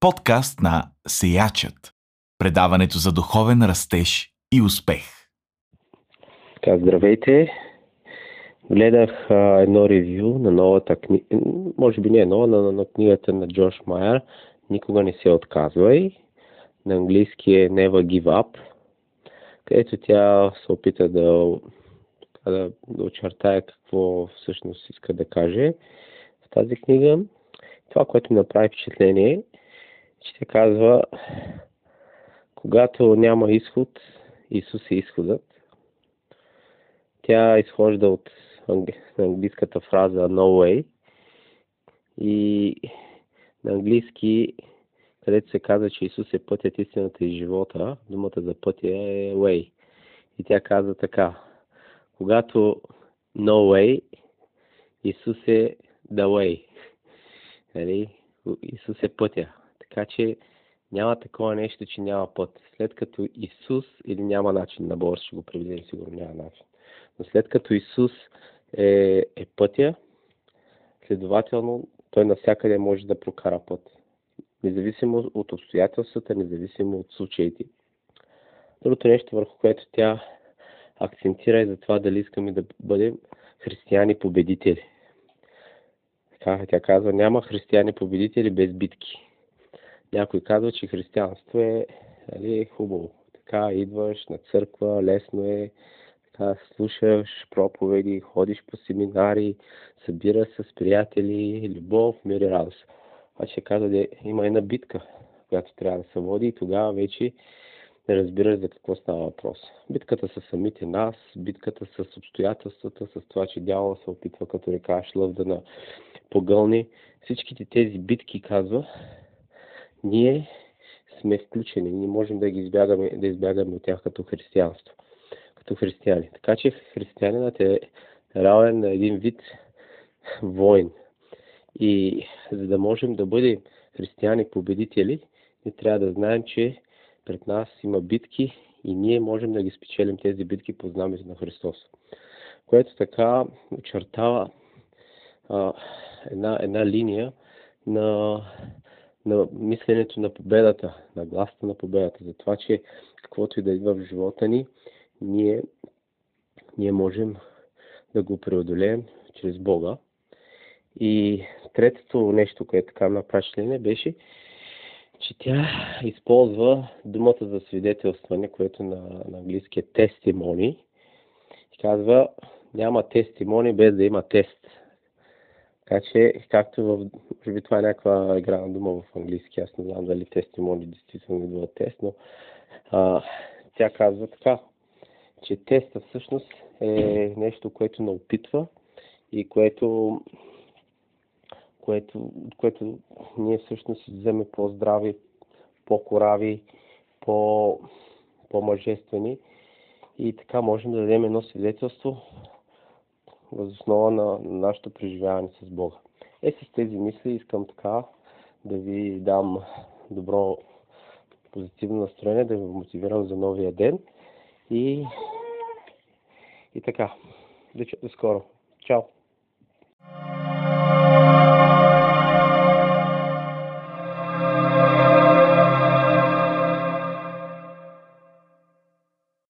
Подкаст на Сеячът. Предаването за духовен растеж и успех. Така, здравейте! Гледах а, едно ревю на новата книга, може би не е нова, на, на книгата на Джош Майер Никога не се отказвай. На английски е Never Give Up, където тя се опита да, да, да очертая какво всъщност иска да каже в тази книга. Това, което ми направи впечатление, тя казва, когато няма изход, Исус е изходът. Тя изхожда от английската фраза no way и на английски, където се казва, че Исус е пътят, истината и живота, думата за пътя е way. И тя каза така, когато no way, Исус е the way. Нали? Исус е пътя. Така че няма такова нещо, че няма път. След като Исус, или няма начин, на Бог ще го преведем, сигурно няма начин. Но след като Исус е, е пътя, следователно той навсякъде може да прокара път. Независимо от обстоятелствата, независимо от случаите. Другото нещо, върху което тя акцентира е за това дали искаме да бъдем християни победители. Тя казва, няма християни победители без битки. Някой казва, че християнство е, нали, е хубаво. Така, идваш на църква, лесно е, така, слушаш проповеди, ходиш по семинари, събираш с приятели, любов, мир и радост. А ще казва, да има една битка, която трябва да се води и тогава вече не разбираш за какво става въпрос. Битката с самите нас, битката с обстоятелствата, с това, че дявол се опитва като река шлъв да на погълни. Всичките тези битки, казва, ние сме включени. Ние можем да ги избягаме, да избягаме от тях като християнство. Като християни. Така че християнинът е равен на един вид войн. И за да можем да бъдем християни победители, ние трябва да знаем, че пред нас има битки и ние можем да ги спечелим тези битки по знамето на Христос. Което така очертава а, една, една линия на на мисленето на победата, на гласта на победата, за това, че каквото и да идва в живота ни, ние, ние можем да го преодолеем чрез Бога. И третото нещо, което така на впечатление беше, че тя използва думата за свидетелстване, което на, на английски е тестимони. И казва, няма тестимони без да има тест. Така че, както в... Може би това е някаква игра на дума в английски, аз не знам дали тестимони действително идва тест, но а, тя казва така, че теста всъщност е нещо, което не опитва и което, което, което ние всъщност вземе по-здрави, по-корави, по, по-мъжествени и така можем да дадем едно свидетелство възоснова на нашето преживяване с Бога. Е, с тези мисли искам така да ви дам добро позитивно настроение, да ви мотивирам за новия ден и, и така. До скоро. Чао!